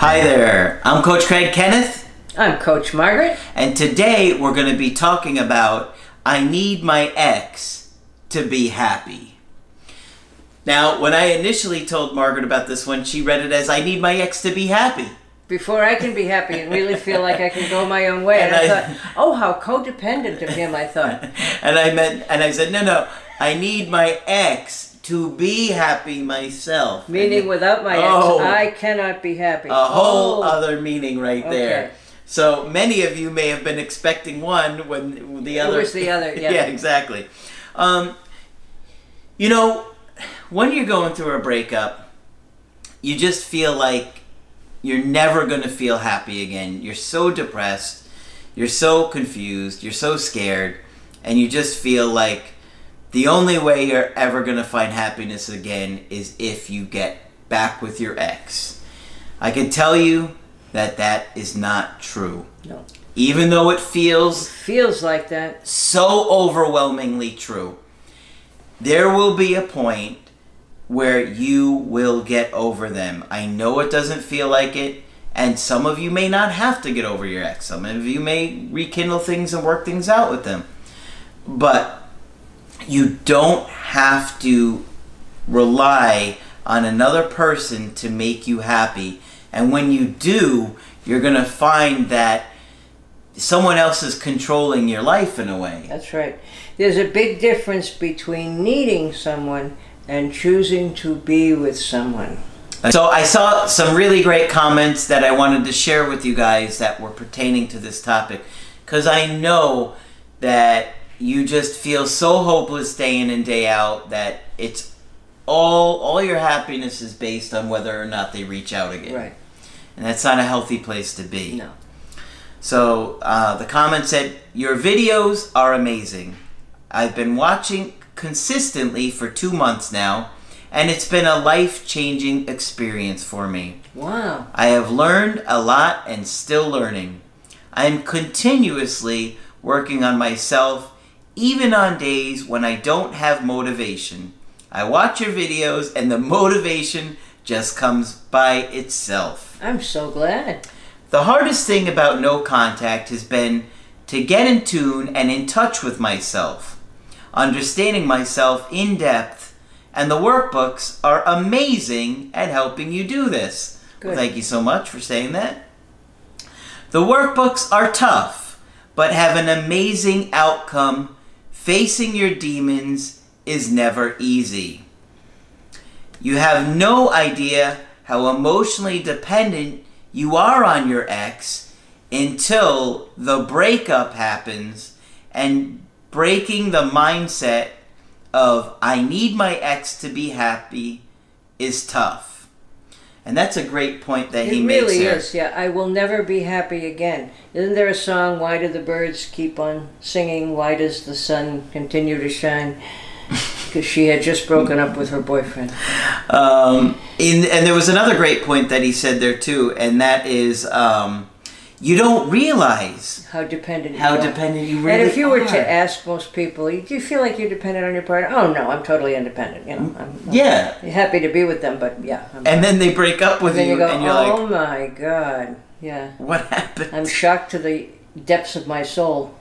Hi there, I'm Coach Craig Kenneth, I'm Coach Margaret. and today we're going to be talking about I need my ex to be happy. Now, when I initially told Margaret about this one, she read it as I need my ex to be happy. Before I can be happy and really feel like I can go my own way. And, And I, I- thought, oh, how codependent of him, I thought. And I meant, and I said, no, no, I need my ex to be happy myself. Meaning without my ex, Oh. I cannot be happy. a whole Oh, other meaning right there. So many of you may have been expecting one when the It other was the other, yeah. exactly. Um, you know, when you're going through a breakup, you just feel like you're never going to feel happy again. You're so depressed, you're so confused, you're so scared, and you just feel like the only way you're ever going to find happiness again is if you get back with your ex. I can tell you that that is not true. No. Even though it feels Feels like that. so overwhelmingly true, there will be a point where you will get over them. I know it doesn't feel like it, and some of you may not have to get over your ex. Some of you may rekindle things and work things out with them. But you don't have to rely on another person to make you happy. And when you do, you're going to find that someone else is controlling your life in a way. That's right. There's a big difference between needing someone and choosing to be with someone. So I saw some really great comments that I wanted to share with you guys that were pertaining to this topic because I know that you just feel so hopeless day in and day out that it's all all your happiness is based on whether or not they reach out again. Right. And that's not a healthy place to be. No. So uh, the comment said, Your videos are amazing. I've been watching consistently for two months now, and it's been a life changing experience for me. Wow. I have learned a lot and still learning. I am continuously working on myself, even on days when I don't have motivation. I watch your videos, and the motivation just comes by itself. I'm so glad. The hardest thing about no contact has been to get in tune and in touch with myself, understanding myself in depth, and the workbooks are amazing at helping you do this. Well, thank you so much for saying that. The workbooks are tough, but have an amazing outcome. Facing your demons is never easy. You have no idea how emotionally dependent you are on your ex until the breakup happens and breaking the mindset of I need my ex to be happy is tough. And that's a great point that he It makes really here. is. Yeah, I will never be happy again. Isn't there a song, Why Do the Birds Keep on Singing? Why Does the Sun Continue to Shine? Because she had just broken up with her boyfriend. Um, in, and there was another great point that he said there too, and that is um, you don't realize How dependent how you are. dependent you really are. and if you were are. to ask most people, do you feel like you're dependent on your partner? Oh no, I'm totally independent. You know, mm, I'm, I'm yeah, happy to be with them, but yeah. I'm, and then they break up with then you, you go, and you're oh like, oh my god, yeah. what happened? I'm shocked to the depths of my soul.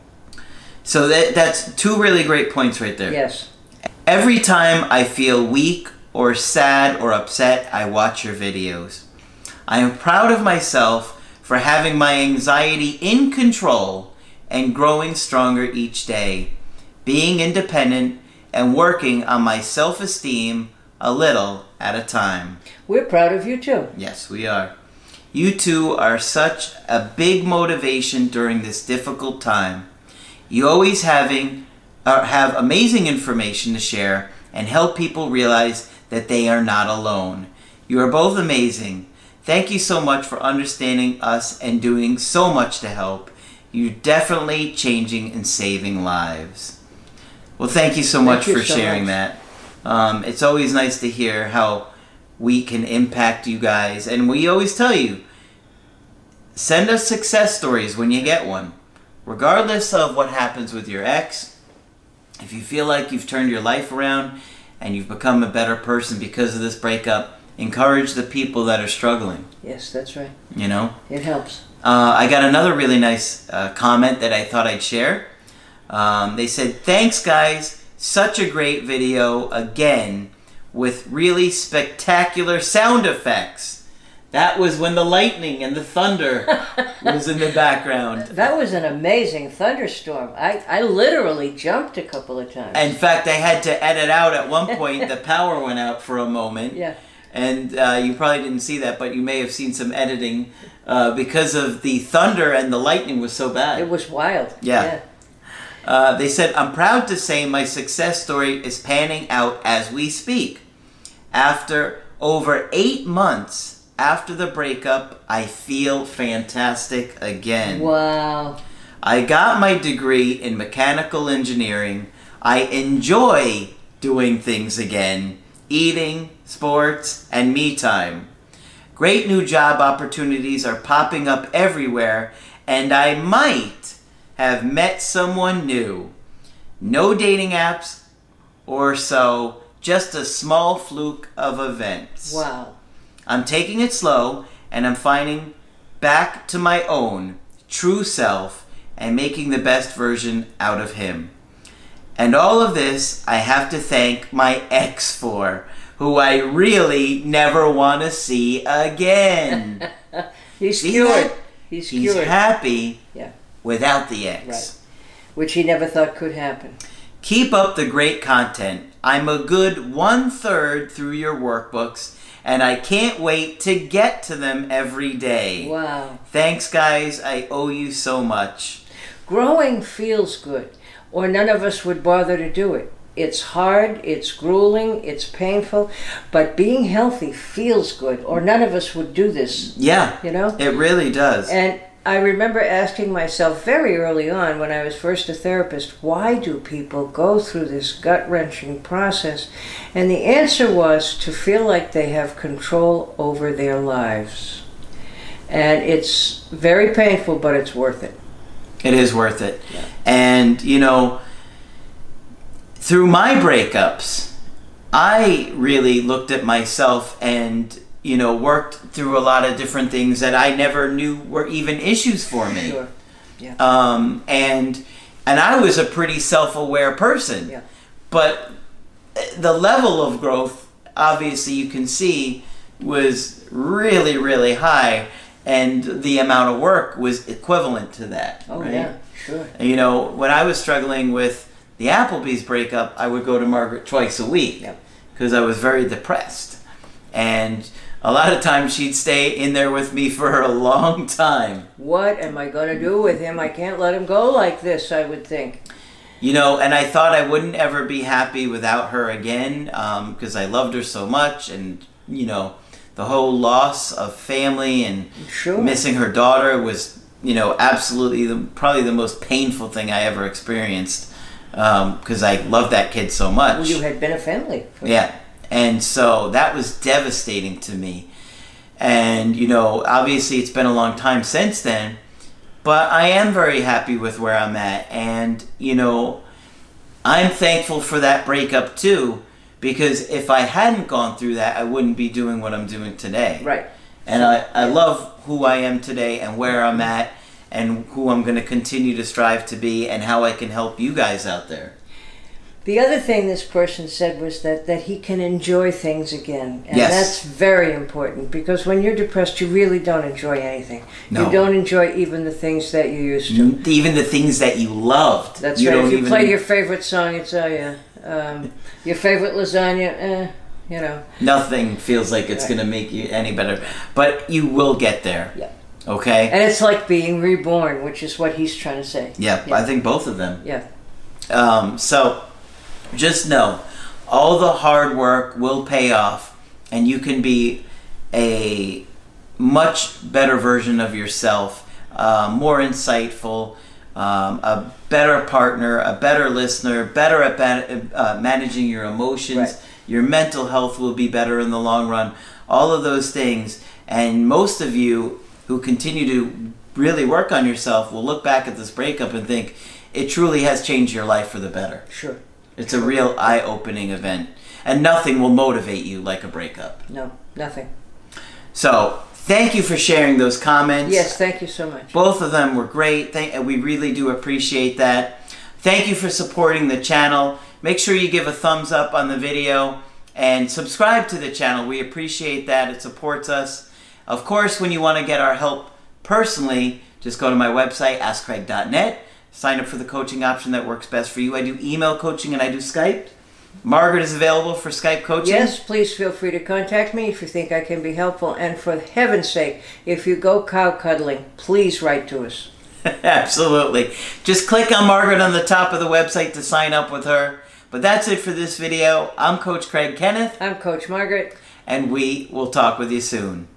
so that that's two really great points right there. Yes. Every time I feel weak or sad or upset, I watch your videos. I am proud of myself for having my anxiety in control and growing stronger each day, being independent and working on my self esteem a little at a time. We're proud of you too. Yes, we are. You two are such a big motivation during this difficult time. You always having uh, have amazing information to share and help people realize that they are not alone. You are both amazing. Thank you so much for understanding us and doing so much to help. You're definitely changing and saving lives. Well, thank you so much you for so sharing much. that. Um, it's always nice to hear how we can impact you guys. And we always tell you send us success stories when you get one. Regardless of what happens with your ex, if you feel like you've turned your life around and you've become a better person because of this breakup, encourage the people that are struggling, Yes, that's right. you know? It helps. Uh, I got another really nice uh, comment that I thought I'd share. Um, they said, Thanks, guys. Such a great video again with really spectacular sound effects. That was when the lightning and the thunder was in the background. That was an amazing thunderstorm. I, I literally jumped a couple of times. In fact, I had to edit out at one point. The power went out for a moment. yeah. And uh, you probably didn't see that, but you may have seen some editing uh, because of the thunder and the lightning was so bad. It was wild. Yeah. Uh, they said, I'm proud to say my success story is panning out as we speak. After over eight months after the breakup, I feel fantastic again. Wow. I got my degree in mechanical engineering. I enjoy doing things again, eating, sports, and me time. Great new job opportunities are popping up everywhere, and I might have met someone new. No dating apps or so, just a small fluke of events. Wow. I'm taking it slow and I'm finding back to my own true self and making the best version out of him. And all of this I have to thank my ex for, who I really never want to see again. He's See cured. that? He's, He's cured. happy Yeah. without the ex. Right. Which he never thought could happen. Keep up the great content. I'm a good one third through your workbooks, and I can't wait to get to them every day. Wow. Thanks, guys. I owe you so much. Growing feels good, or none of us would bother to do it. It's hard, it's grueling, it's painful, but being healthy feels good, or none of us would do this, Yeah, you know? it really does. And I remember asking myself very early on when I was first a therapist, why do people go through this gut wrenching process? And the answer was to feel like they have control over their lives. And it's very painful, but it's worth it. It is worth it. And, you know, through my breakups, I really looked at myself and, you know, worked through a lot of different things that I never knew were even issues for me. Sure. Um, and and I was a pretty self-aware person. Yeah. But the level of growth, obviously, you can see, was really, really high, and the amount of work was equivalent to that. Oh, right? yeah, sure. And, You know, when I was struggling with the Applebee's breakup, I would go to Margaret twice a week Yep. because I was very depressed, and a lot of times she'd stay in there with me for a long time. What am I going to do with him? I can't let him go like this, I would think. You know, and I thought I wouldn't ever be happy without her again um, because I loved her so much, and you know, the whole loss of family and Sure. missing her daughter was, you know, absolutely the, probably the most painful thing I ever experienced um, because I loved that kid so much. Well, you had been a family. Yeah. And so that was devastating to me. And, you know, obviously it's been a long time since then, but I am very happy with where I'm at. And, you know, I'm thankful for that breakup too, because if I hadn't gone through that, I wouldn't be doing what I'm doing today. Right. And I, I love who I am today and where I'm at and who I'm going to continue to strive to be and how I can help you guys out there. The other thing this person said was that, that he can enjoy things again. And Yes. that's very important because when you're depressed, you really don't enjoy anything. No. You don't enjoy even the things that you used to. Even the things that you loved. That's you right. If you even- play your favorite song, it's, oh yeah. Um, your favorite lasagna, eh, you know. Nothing feels like it's Right. going to make you any better, but you will get there. Yeah. Okay. And it's like being reborn, which is what he's trying to say. Yeah, Yeah. I think both of them. Yeah. Um, so just know all the hard work will pay off and you can be a much better version of yourself, uh, more insightful, um, a better partner, a better listener, better at uh, managing your emotions. Right. Your mental health will be better in the long run. All of those things. And most of you who continue to really work on yourself will look back at this breakup and think it truly has changed your life for the better. Sure. It's a real eye opening event. And nothing will motivate you like a breakup. No, nothing. So, thank you for sharing those comments. Yes, thank you so much. Both of them were great. Thank, and we really do appreciate that. Thank you for supporting the channel. Make sure you give a thumbs up on the video and subscribe to the channel. We appreciate that. It supports us. Of course, when you want to get our help personally, just go to my website, askcraig.net. Sign up for the coaching option that works best for you. I do email coaching and I do Skype. Margaret is available for Skype coaching. Yes, please feel free to contact me if you think I can be helpful. And for heaven's sake, if you go cow cuddling, please write to us. Absolutely. Just click on Margaret on the top of the website to sign up with her. But that's it for this video. I'm Coach Craig Kenneth, I'm Coach Margaret. and we will talk with you soon.